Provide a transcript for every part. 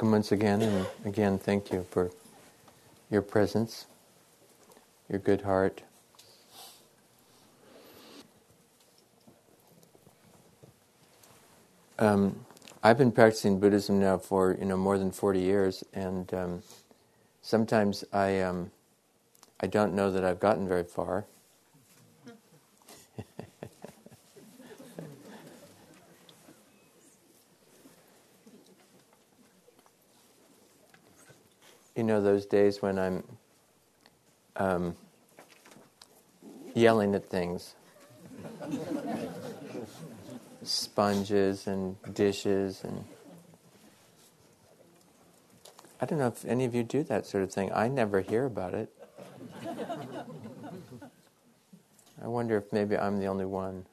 once again, and again, thank you for your presence, your good heart. Um, I've been practicing Buddhism now for you know more than forty years, and um, sometimes I um, I don't know that I've gotten very far. You know those days when I'm um, yelling at things, sponges and dishes, and I don't know if any of you do that sort of thing. I never hear about it. I wonder if maybe I'm the only one.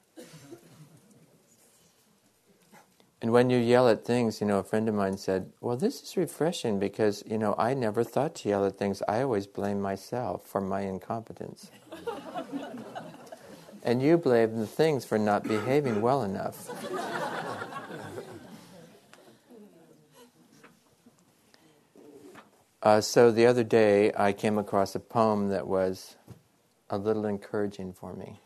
And when you yell at things, you know, a friend of mine said, Well, this is refreshing because, you know, I never thought to yell at things. I always blame myself for my incompetence. and you blame the things for not behaving well enough. uh, so the other day, I came across a poem that was a little encouraging for me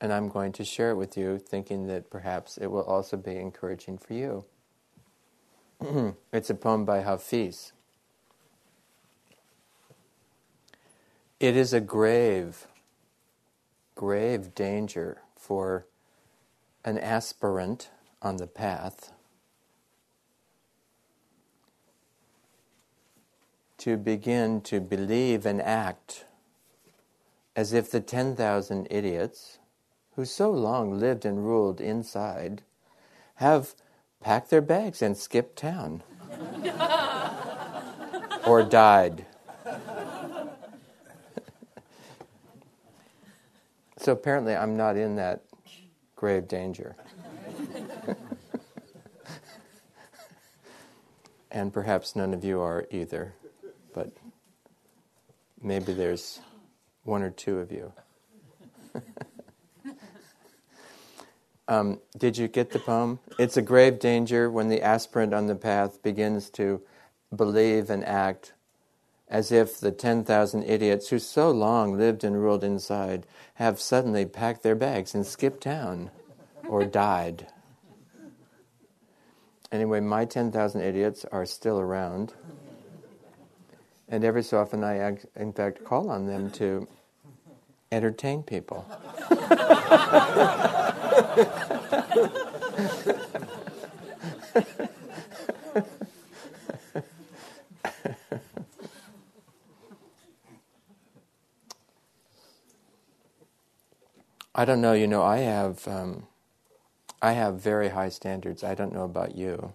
and I'm going to share it with you, thinking that perhaps it will also be encouraging for you. it's a poem by Hafiz. It is a grave, grave danger for an aspirant on the path to begin to believe and act as if the 10,000 idiots who so long lived and ruled inside, have packed their bags and skipped town. or died. so apparently, I'm not in that grave danger. and perhaps none of you are either, but maybe there's one or two of you. Um, did you get the poem? It's a grave danger when the aspirant on the path begins to believe and act as if the 10,000 idiots who so long lived and ruled inside have suddenly packed their bags and skipped town or died. Anyway, my 10,000 idiots are still around. And every so often I, in fact, call on them to entertain people. I don't know. You know, I have um, I have very high standards. I don't know about you.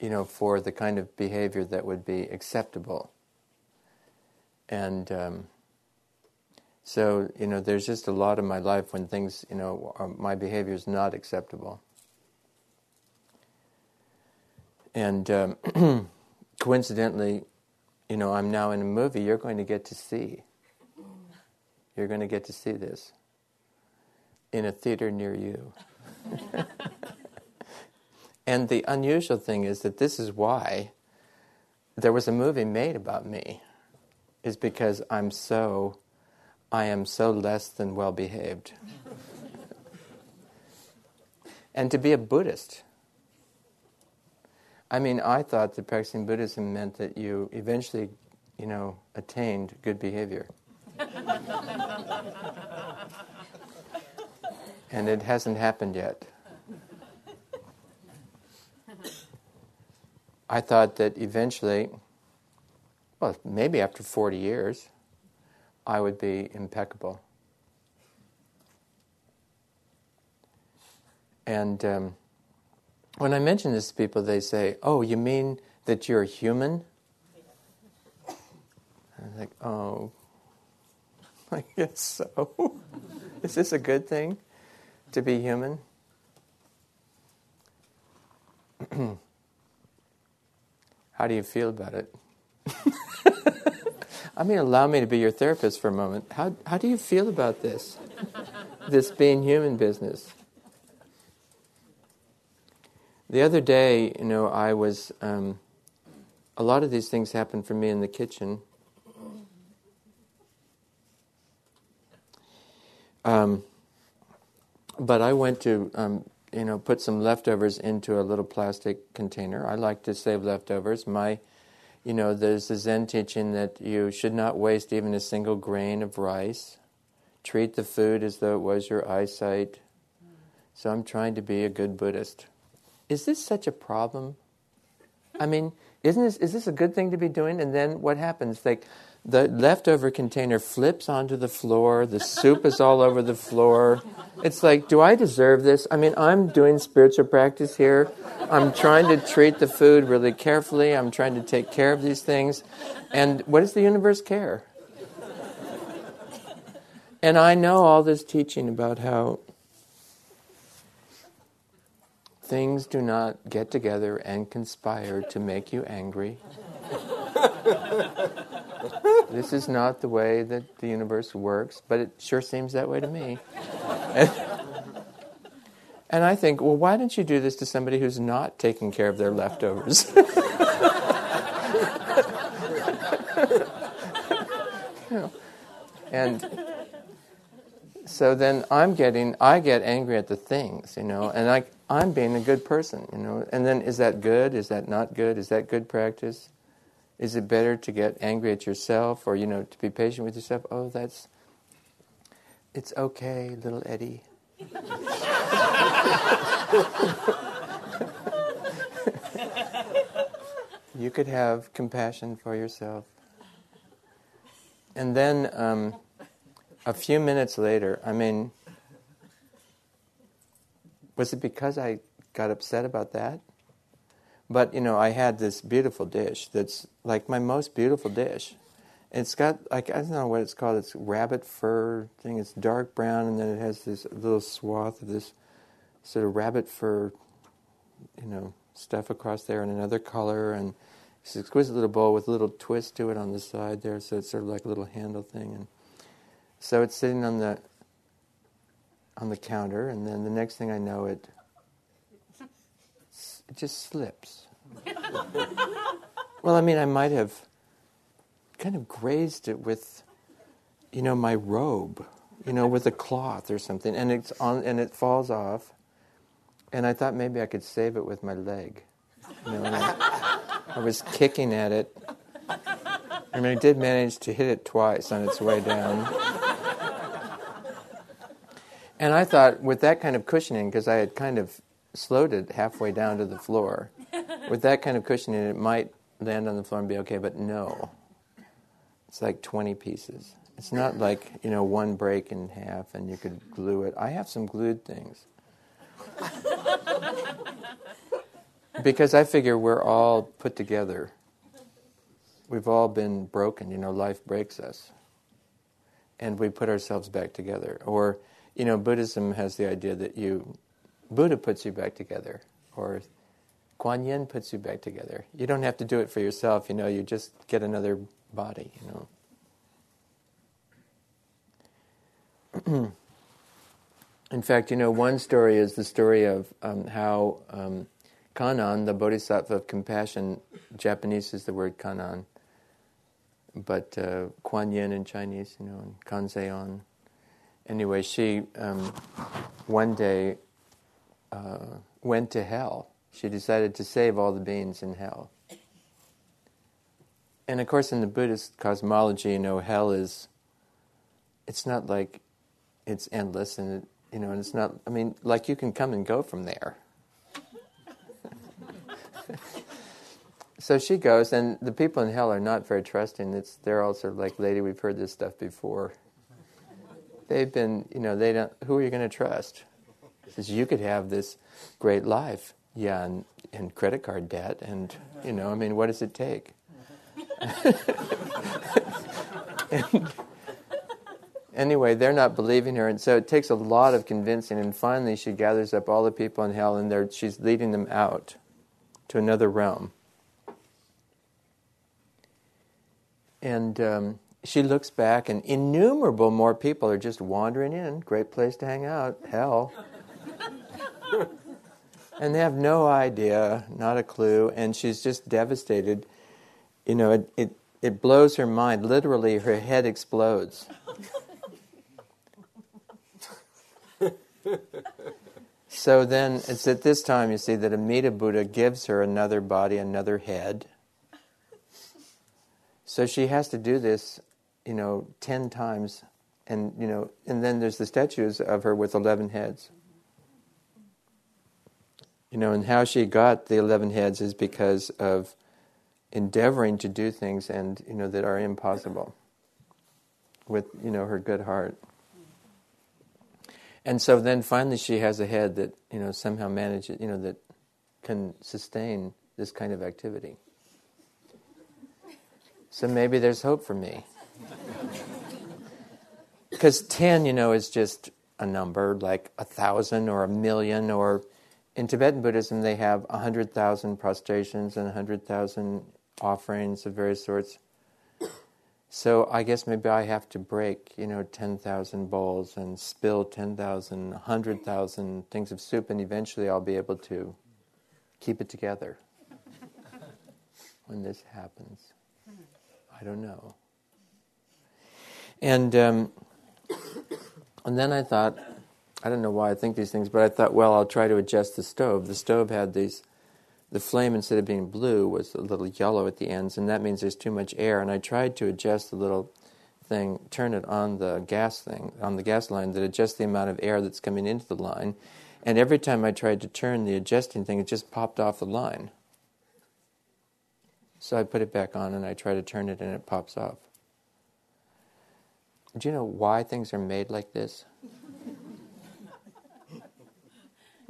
You know, for the kind of behavior that would be acceptable. And um, so, you know, there's just a lot of my life when things, you know, are, my behavior is not acceptable. And um, coincidentally, you know, I'm now in a movie you're going to get to see. You're going to get to see this in a theater near you. and the unusual thing is that this is why there was a movie made about me, is because I'm so I am so less than well behaved. and to be a Buddhist. I mean, I thought that practicing Buddhism meant that you eventually, you know, attained good behavior. and it hasn't happened yet. I thought that eventually, well, maybe after 40 years, I would be impeccable. And um, when I mention this to people, they say, Oh, you mean that you're human? I'm like, Oh, I guess so. Is this a good thing to be human? How do you feel about it? I mean, allow me to be your therapist for a moment. How, how do you feel about this? this being human business? The other day, you know, I was. Um, a lot of these things happen for me in the kitchen. Um, but I went to, um, you know, put some leftovers into a little plastic container. I like to save leftovers. My, you know, there's the Zen teaching that you should not waste even a single grain of rice. Treat the food as though it was your eyesight. So I'm trying to be a good Buddhist. Is this such a problem? I mean, isn't this is this a good thing to be doing? And then what happens? Like the leftover container flips onto the floor, the soup is all over the floor. It's like, do I deserve this? I mean, I'm doing spiritual practice here. I'm trying to treat the food really carefully. I'm trying to take care of these things. And what does the universe care? And I know all this teaching about how Things do not get together and conspire to make you angry. this is not the way that the universe works, but it sure seems that way to me. And, I think, well, why don't you do this to somebody who's not taking care of their leftovers? you know, and so then I'm getting, I get angry at the things, you know, and I, I'm being a good person, you know. And then is that good? Is that not good? Is that good practice? Is it better to get angry at yourself or, you know, to be patient with yourself? Oh, that's, it's okay, little Eddie. you could have compassion for yourself. And then um, a few minutes later, I mean, was it because I got upset about that? But you know, I had this beautiful dish that's like my most beautiful dish. It's got like I don't know what it's called. It's rabbit fur thing. It's dark brown, and then it has this little swath of this sort of rabbit fur, you know, stuff across there, and another color, and it's an exquisite little bowl with a little twist to it on the side there, so it's sort of like a little handle thing, and so it's sitting on the on the counter, and then the next thing I know, it it just slips. well, I mean, I might have kind of grazed it with, you know, my robe, you know, with a cloth or something, and it's on, and it falls off. And I thought maybe I could save it with my leg. You know, I, I was kicking at it. I mean, I did manage to hit it twice on its way down. And I thought, with that kind of cushioning, because I had kind of slowed it halfway down to the floor, with that kind of cushioning, it might land on the floor and be okay, but no. It's like 20 pieces. It's not like, you know, one break in half and you could glue it. I have some glued things. because I figure we're all put together. We've all been broken, you know, life breaks us. And we put ourselves back together. Or you know, Buddhism has the idea that you, Buddha puts you back together, or Kuan Yin puts you back together. You don't have to do it for yourself, you know, you just get another body, you know. In fact, you know, one story is the story of um, how um, Kannon, the Bodhisattva of compassion, Japanese is the word Kannon, but uh, Kuan Yin in Chinese, you know, and Kanzeon anyway, she um, one day uh, went to hell. She decided to save all the beings in hell. And of course, in the Buddhist cosmology, you know, hell is, it's not like it's endless and, it, you know, and it's not, I mean, like you can come and go from there. so she goes, and the people in hell are not very trusting. It's, they're all sort of like, lady, we've heard this stuff before they've been, you know, they don't, who are you going to trust? Says you could have this great life, yeah, and, and credit card debt, and you know, I mean, what does it take? anyway, they're not believing her, and so it takes a lot of convincing. And finally, she gathers up all the people in hell, and she's leading them out to another realm. And um, she looks back, and innumerable more people are just wandering in. Great place to hang out. Hell. and they have no idea, not a clue, and she's just devastated. You know, it, it, it blows her mind. Literally, her head explodes. so then it's at this time, you see, that Amida Buddha gives her another body, another head. So she has to do this, you know, 10 times. And, you know, and then there's the statues of her with 11 heads. You know, and how she got the 11 heads is because of endeavoring to do things and, you know, that are impossible with, you know, her good heart. And so then finally she has a head that, you know, somehow manages, you know, that can sustain this kind of activity. So maybe there's hope for me. Because 10, you know, is just a number like a thousand or a million or in Tibetan Buddhism, they have 100,000 prostrations and 100,000 offerings of various sorts. So I guess maybe I have to break, you know, 10,000 bowls and spill 10,000, 100,000 things of soup, and eventually I'll be able to keep it together when this happens. I don't know. And, um, and then I thought, I don't know why I think these things, but I thought, well, I'll try to adjust the stove. The stove had these, the flame instead of being blue was a little yellow at the ends, and that means there's too much air. And I tried to adjust the little thing, turn it on the gas thing, on the gas line that adjusts the amount of air that's coming into the line. And every time I tried to turn the adjusting thing, it just popped off the line. So I put it back on and I try to turn it and it pops off. Do you know why things are made like this?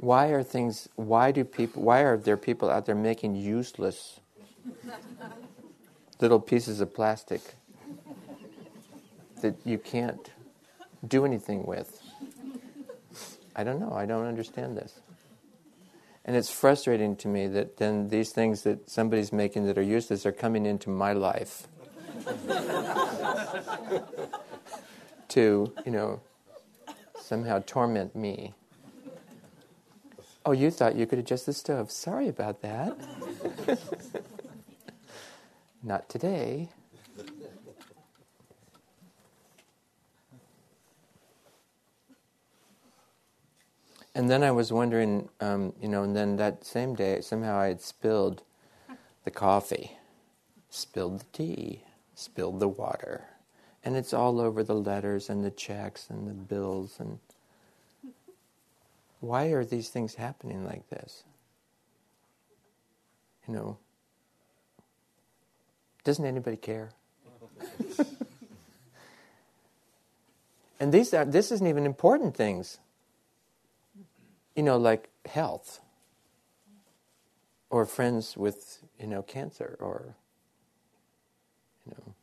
Why are things why do people why are there people out there making useless little pieces of plastic that you can't do anything with? I don't know. I don't understand this. And it's frustrating to me that then these things that somebody's making that are useless are coming into my life to you know somehow torment me Oh, you thought you could adjust the stove. Sorry about that. Not today. And then I was wondering, um, you know, and then that same day, somehow I had spilled the coffee, spilled the tea, spilled the water. And it's all over the letters and the checks and the bills and why are these things happening like this? You know, doesn't anybody care? and these are, this isn't even important things. You know, like health, or friends with you know cancer, or you know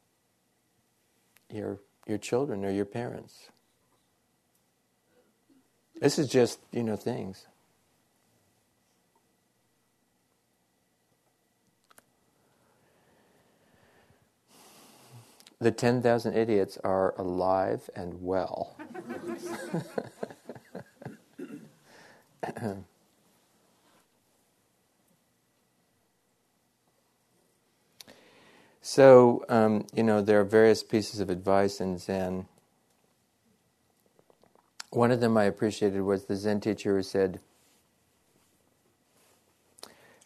your your children or your parents. This is just, you know, things. The 10,000 idiots are alive and well. so, um, you know, there are various pieces of advice in Zen one of them I appreciated was the Zen teacher who said,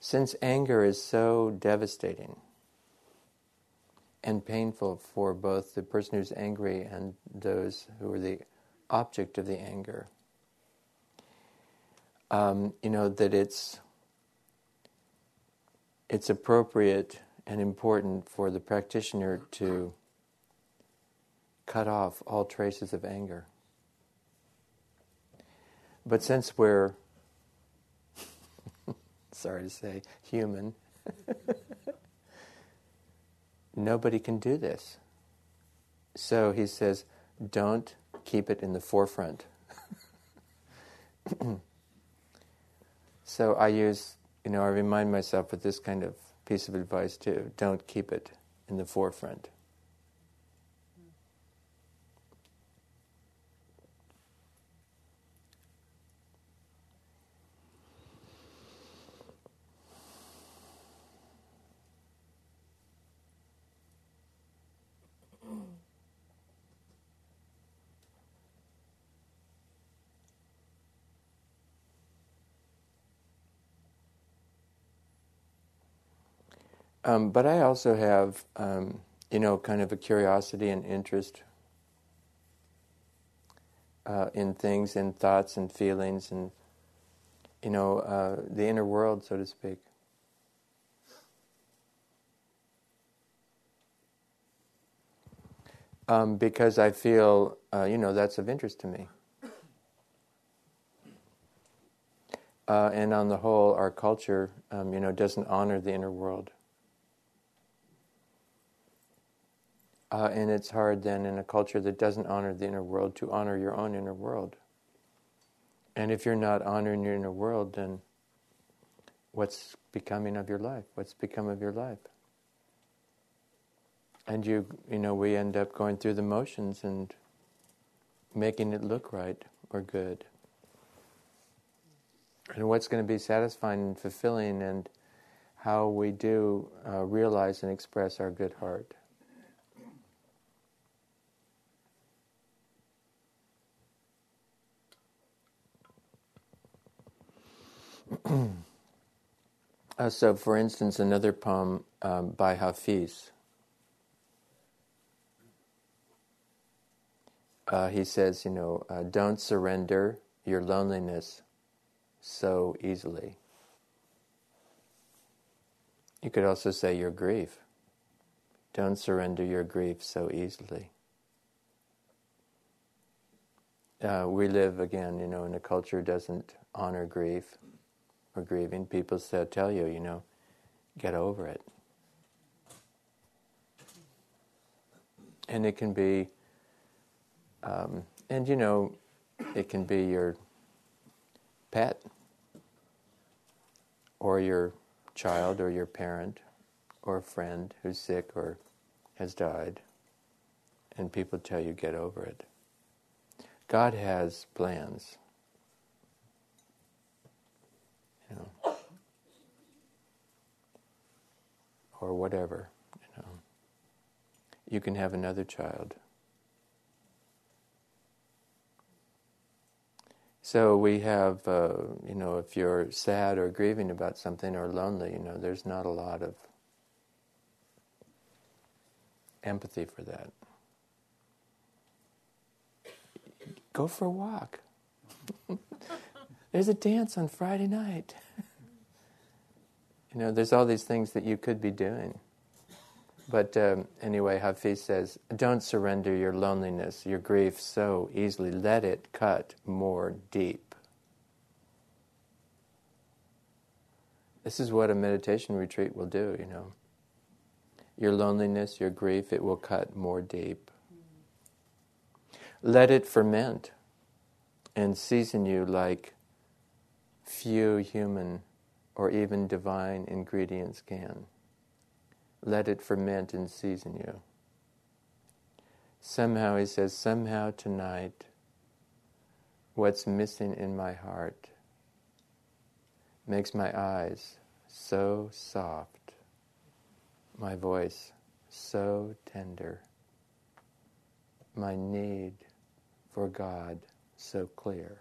Since anger is so devastating and painful for both the person who's angry and those who are the object of the anger, um, you know, that it's, it's appropriate and important for the practitioner to cut off all traces of anger. But since we're, sorry to say, human, nobody can do this. So he says, don't keep it in the forefront. so I use, you know, I remind myself with this kind of piece of advice too don't keep it in the forefront. Um, but I also have, um, you know, kind of a curiosity and interest uh, in things, in thoughts and feelings, and you know, uh, the inner world, so to speak. Um, because I feel, uh, you know, that's of interest to me. Uh, and on the whole, our culture, um, you know, doesn't honor the inner world. Uh, and it's hard then in a culture that doesn't honor the inner world to honor your own inner world. And if you're not honoring your inner world, then what's becoming of your life? What's become of your life? And you, you know, we end up going through the motions and making it look right or good. And what's going to be satisfying and fulfilling, and how we do uh, realize and express our good heart. uh, so, for instance, another poem um, by Hafiz. Uh, he says, you know, uh, don't surrender your loneliness so easily. You could also say your grief. Don't surrender your grief so easily. Uh, we live again, you know, in a culture doesn't honor grief or grieving, people still tell you, you know, get over it. And it can be, um, and you know, it can be your pet, or your child, or your parent, or a friend who's sick or has died, and people tell you, get over it. God has plans. Or whatever, you know. You can have another child. So we have, uh, you know, if you're sad or grieving about something or lonely, you know, there's not a lot of empathy for that. Go for a walk. There's a dance on Friday night. You know, there's all these things that you could be doing. But um, anyway, Hafiz says, don't surrender your loneliness, your grief so easily. Let it cut more deep. This is what a meditation retreat will do, you know. Your loneliness, your grief, it will cut more deep. Let it ferment and season you like few human or even divine ingredients can. Let it ferment and season you. Somehow, he says, somehow tonight, what's missing in my heart makes my eyes so soft, my voice so tender, my need for God so clear.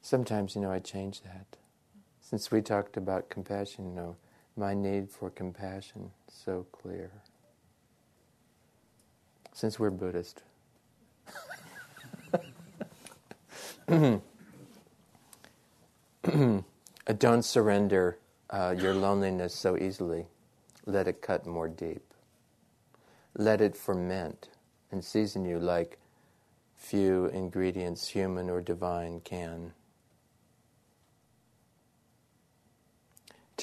Sometimes, you know, I change that. Since we talked about compassion, you know, my need for compassion so clear. Since we're Buddhist. Don't surrender uh, your loneliness so easily. Let it cut more deep. Let it ferment and season you like few ingredients, human or divine, can.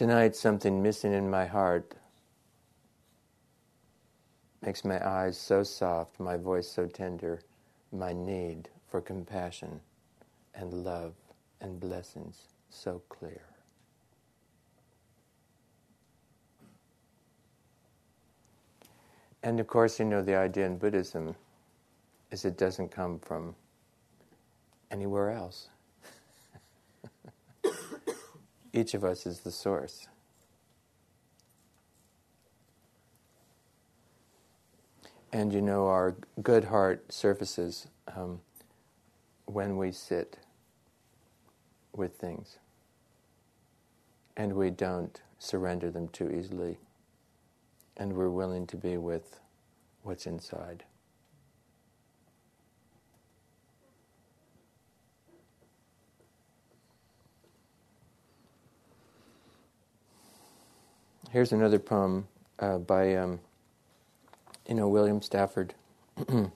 Tonight, something missing in my heart makes my eyes so soft, my voice so tender, my need for compassion and love and blessings so clear. And of course, you know, the idea in Buddhism is it doesn't come from anywhere else each of us is the source. And you know, our good heart surfaces um, when we sit with things. And we don't surrender them too easily. And we're willing to be with what's inside. Here's another poem uh, by, um, you know, William Stafford. this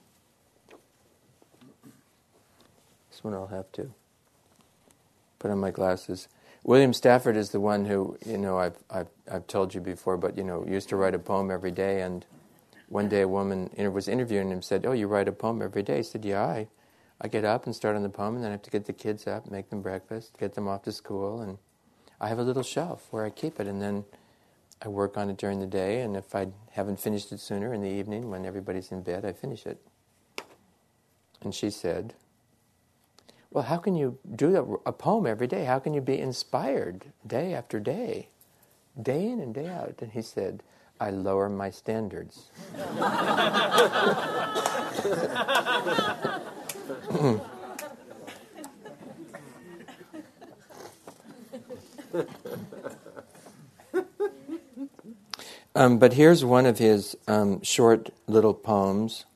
one I'll have to put on my glasses. William Stafford is the one who, you know, I've, I've, I've told you before, but, you know, used to write a poem every day. And one day a woman was interviewing him said, Oh, you write a poem every day? He said, Yeah, I, I get up and start on the poem, and then I have to get the kids up, make them breakfast, get them off to school, and I have a little shelf where I keep it. And then I work on it during the day, and if I haven't finished it sooner in the evening when everybody's in bed, I finish it. And she said, Well, how can you do a poem every day? How can you be inspired day after day, day in and day out? And he said, I lower my standards. Um, but here's one of his um, short little poems.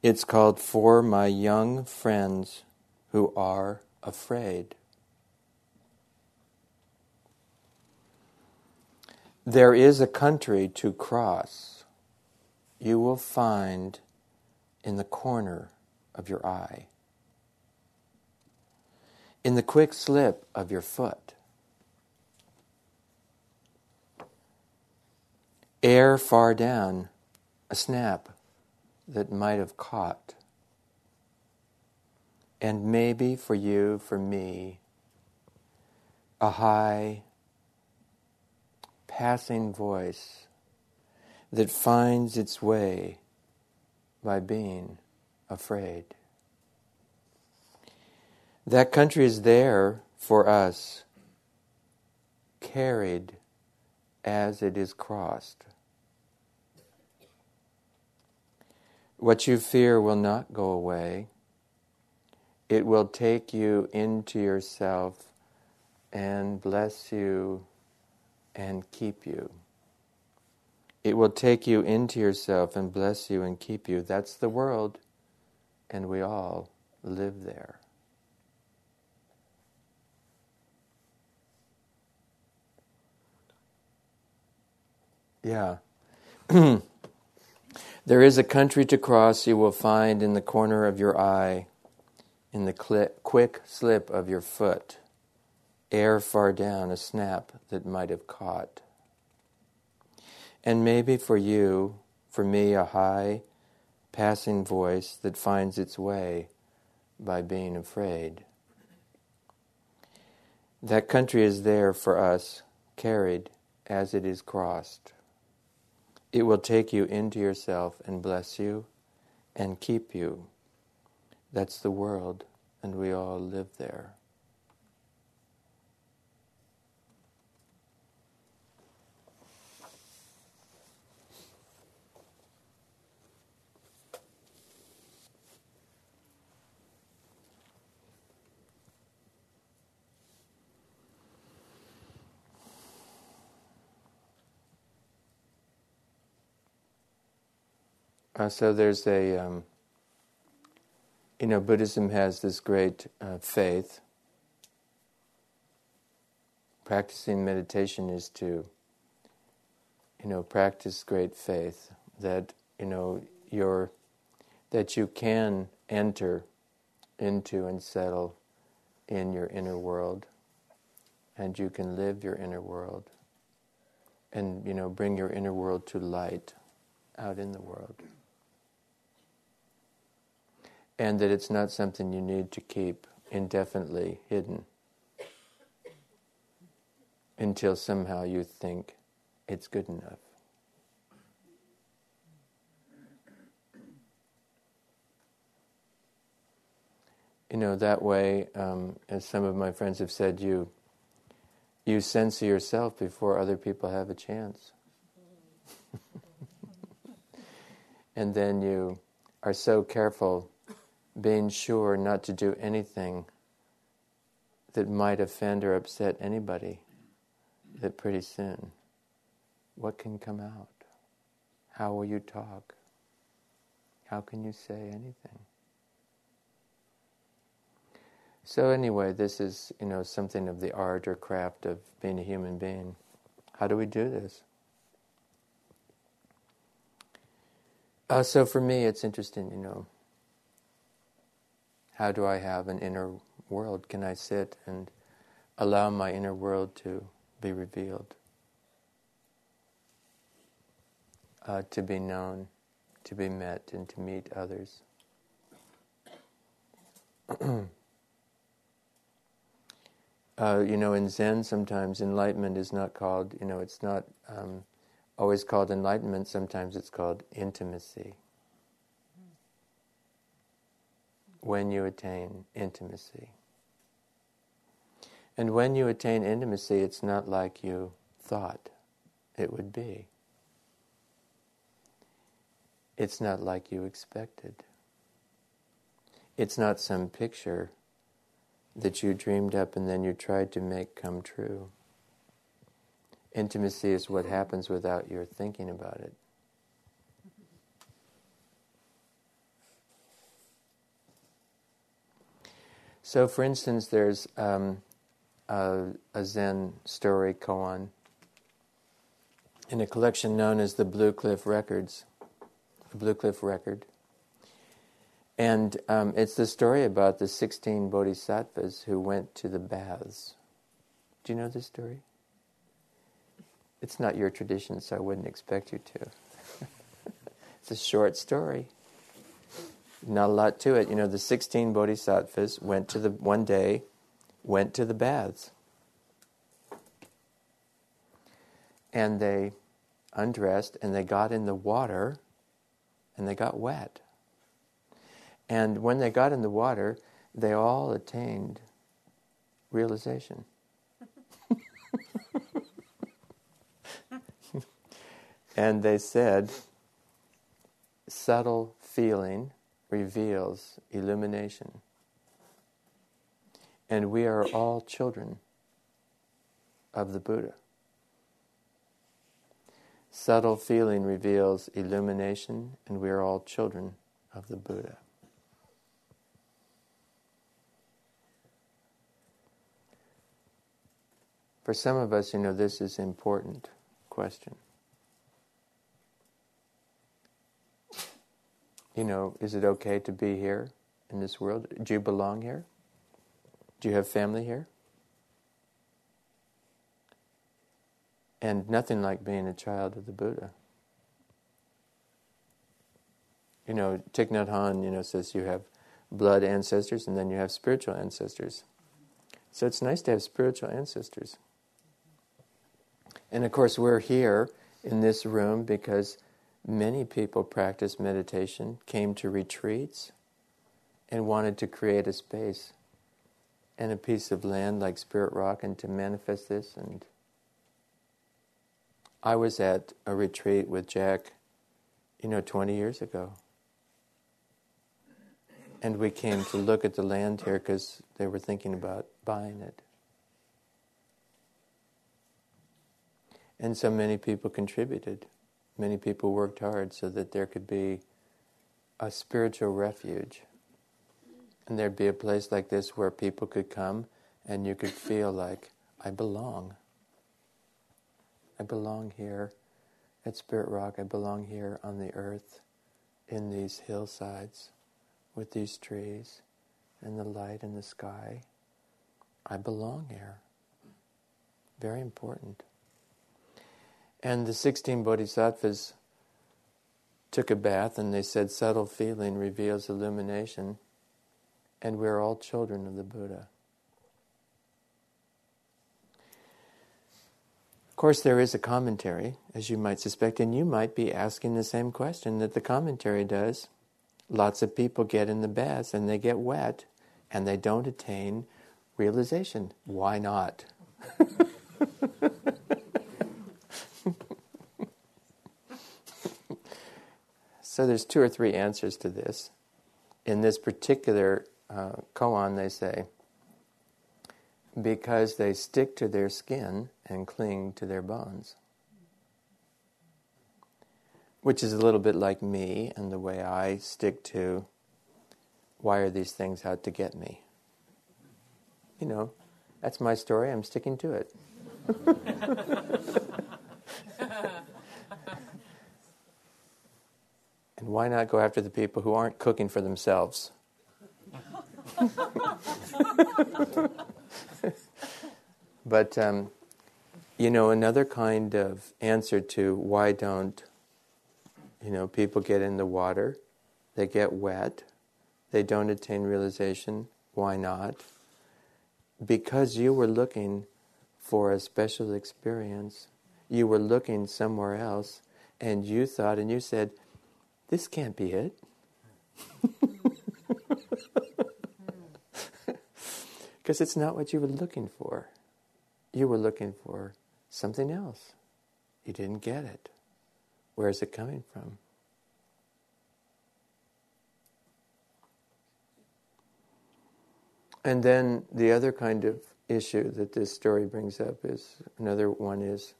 It's called For My Young Friends Who Are Afraid. There is a country to cross you will find in the corner of your eye, in the quick slip of your foot air far down, a snap that might have caught. And maybe for you, for me, a high, passing voice that finds its way by being afraid. That country is there for us, carried as it is crossed. What you fear will not go away. It will take you into yourself and bless you and keep you. It will take you into yourself and bless you and keep you. That's the world, and we all live there. Yeah. There is a country to cross you will find in the corner of your eye, in the quick slip of your foot, air far down, a snap that might have caught. And maybe for you, for me, a high, passing voice that finds its way by being afraid. That country is there for us, carried as it is crossed. It will take you into yourself and bless you and keep you. That's the world, and we all live there. Uh, so there's a, um, you know, Buddhism has this great uh, faith. Practicing meditation is to, you know, practice great faith that, you know, you're, that you can enter into and settle in your inner world and you can live your inner world and, you know, bring your inner world to light out in the world and that it's not something you need to keep indefinitely hidden until somehow you think it's good enough. You know, that way, um, as some of my friends have said, you, you censor yourself before other people have a chance. and then you are so careful being sure not to do anything that might offend or upset anybody that pretty soon, what can come out? How will you talk? How can you say anything? So anyway, this is you know something of the art or craft of being a human being. How do we do this? Uh, so for me, it's interesting, you know. How do I have an inner world? Can I sit and allow my inner world to be revealed, uh, to be known, to be met, and to meet others? uh, you know, in Zen, sometimes enlightenment is not called, you know, it's not um, always called enlightenment, sometimes it's called intimacy. When you attain intimacy. And when you attain intimacy, it's not like you thought it would be. It's not like you expected. It's not some picture that you dreamed up and then you tried to make come true. Intimacy is what happens without your thinking about it. So, for instance, there's um, a, a, Zen story koan in a collection known as the Blue Cliff Records, the Blue Cliff Record. And um, it's the story about the 16 bodhisattvas who went to the baths. Do you know this story? It's not your tradition, so I wouldn't expect you to. it's a short story. Not a lot to it. You know, the 16 bodhisattvas went to the, one day, went to the baths. And they undressed and they got in the water and they got wet. And when they got in the water, they all attained realization. and they said, subtle feeling reveals illumination. And we are all children of the Buddha. Subtle feeling reveals illumination, and we are all children of the Buddha. For some of us, you know, this is an important question. You know, is it okay to be here in this world? Do you belong here? Do you have family here? And nothing like being a child of the Buddha. You know, Thich Nhat Hanh, you know, says you have blood ancestors and then you have spiritual ancestors. So it's nice to have spiritual ancestors. And of course, we're here in this room because many people practice meditation, came to retreats, and wanted to create a space and a piece of land like Spirit Rock and to manifest this. And I was at a retreat with Jack, you know, 20 years ago. And we came to look at the land here because they were thinking about buying it. And so many people contributed. Many people worked hard so that there could be a spiritual refuge. And there'd be a place like this where people could come and you could feel like, I belong. I belong here at Spirit Rock. I belong here on the earth in these hillsides with these trees and the light in the sky. I belong here. Very important. And the 16 bodhisattvas took a bath and they said, subtle feeling reveals illumination, and we're all children of the Buddha. Of course, there is a commentary, as you might suspect, and you might be asking the same question that the commentary does. Lots of people get in the baths and they get wet and they don't attain realization. Why not? So there's two or three answers to this. In this particular uh, koan, they say, because they stick to their skin and cling to their bonds. Which is a little bit like me and the way I stick to why are these things out to get me? You know, that's my story, I'm sticking to it. why not go after the people who aren't cooking for themselves? but, um, you know, another kind of answer to why don't, you know, people get in the water, they get wet, they don't attain realization, why not? Because you were looking for a special experience, you were looking somewhere else, and you thought and you said, This can't be it. Because it's not what you were looking for. You were looking for something else. You didn't get it. Where is it coming from? And then the other kind of issue that this story brings up is another one is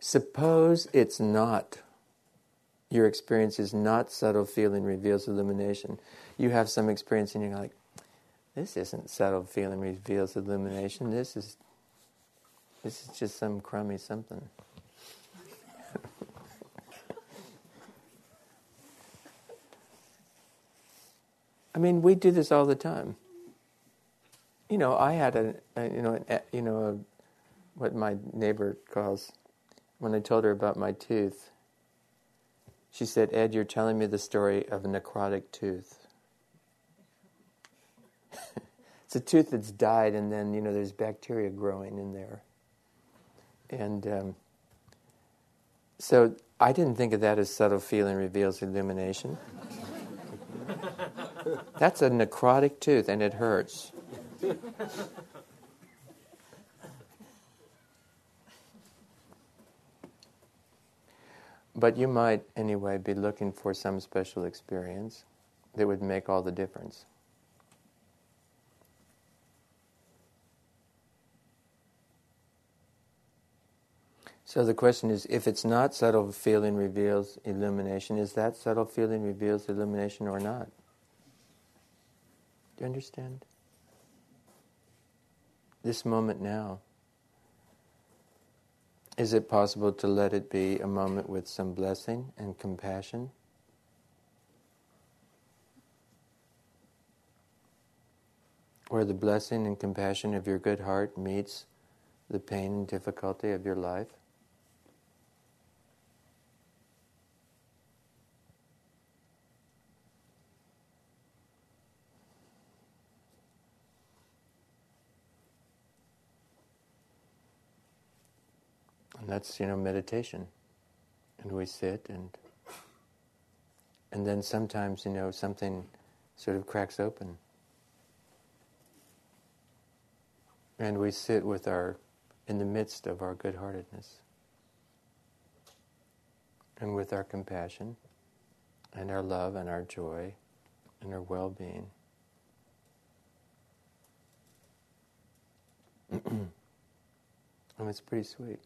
suppose it's not your experience is not subtle feeling reveals illumination. You have some experience and you're like, this isn't subtle feeling reveals illumination. This is this is just some crummy something. I mean, we do this all the time. You know, I had a, a you know, a, you know, a, what my neighbor calls when I told her about my tooth. She said, "Ed, you're telling me the story of a necrotic tooth." it's a tooth that's died, and then you know there's bacteria growing in there, and um, so I didn't think of that as subtle feeling reveals illumination. That's a necrotic tooth and it hurts. But you might, anyway, be looking for some special experience that would make all the difference. So the question is if it's not subtle feeling reveals illumination, is that subtle feeling reveals illumination or not? Do you understand? This moment now. Is it possible to let it be a moment with some blessing and compassion? Where the blessing and compassion of your good heart meets the pain and difficulty of your life? That's, you know, meditation. And we sit and and then sometimes, you know, something sort of cracks open. And we sit with our in the midst of our good heartedness. And with our compassion and our love and our joy and our well being. and it's pretty sweet.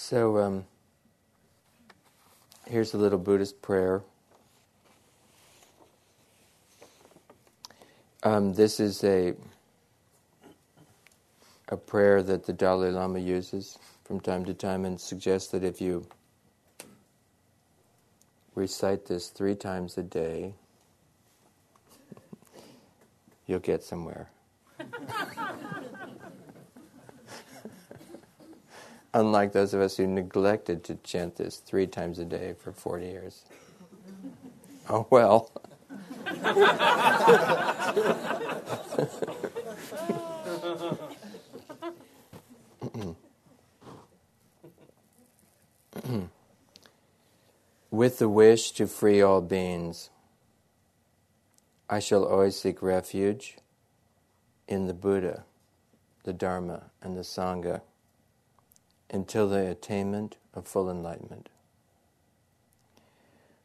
So um, here's a little Buddhist prayer. Um, this is a a prayer that the Dalai Lama uses from time to time and suggests that if you recite this three times a day, you'll get somewhere. Unlike those of us who neglected to chant this three times a day for 40 years. Oh well. With the wish to free all beings, I shall always seek refuge in the Buddha, the Dharma, and the Sangha until the attainment of full enlightenment.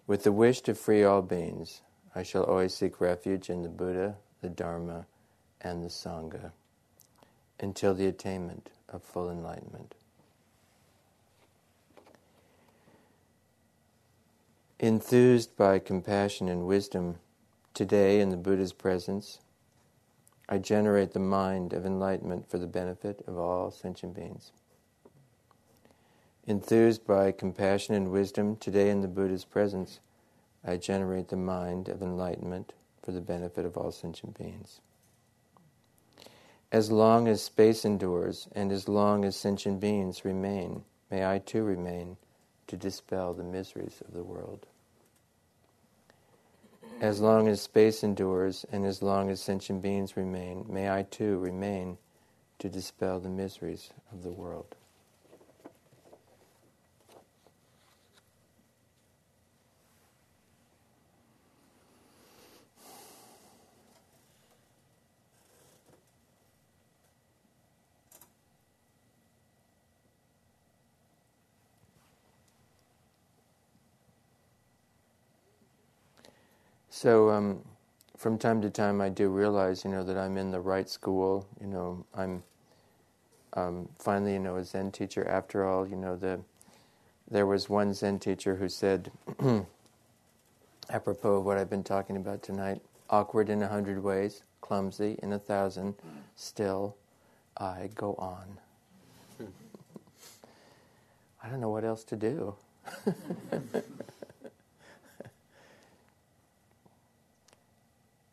With the wish to free all beings, I shall always seek refuge in the Buddha, the Dharma, and the Sangha until the attainment of full enlightenment. Enthused by compassion and wisdom, today in the Buddha's presence, I generate the mind of enlightenment for the benefit of all sentient beings. Enthused by compassion and wisdom, today in the Buddha's presence, I generate the mind of enlightenment for the benefit of all sentient beings. As long as space endures and as long as sentient beings remain, may I too remain to dispel the miseries of the world. As long as space endures and as long as sentient beings remain, may I too remain to dispel the miseries of the world. So um, from time to time, I do realize, you know, that I'm in the right school. You know, I'm um, finally, you know, a Zen teacher. After all, you know, the there was one Zen teacher who said, apropos of what I've been talking about tonight, awkward in a hundred ways, clumsy in a thousand, still I go on. I don't know what else to do.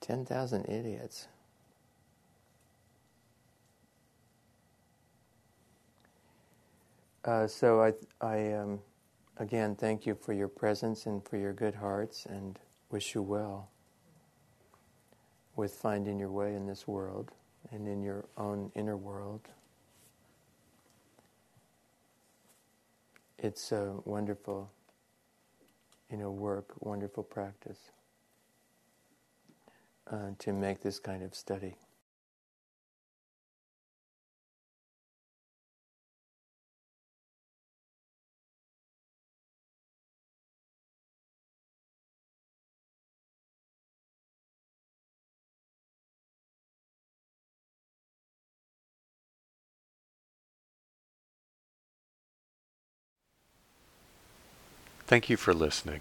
10,000 idiots. Uh, so I, I um, again thank you for your presence and for your good hearts, and wish you well with finding your way in this world and in your own inner world. It's a wonderful, you know, work, wonderful practice uh, to make this kind of study. Thank you for listening.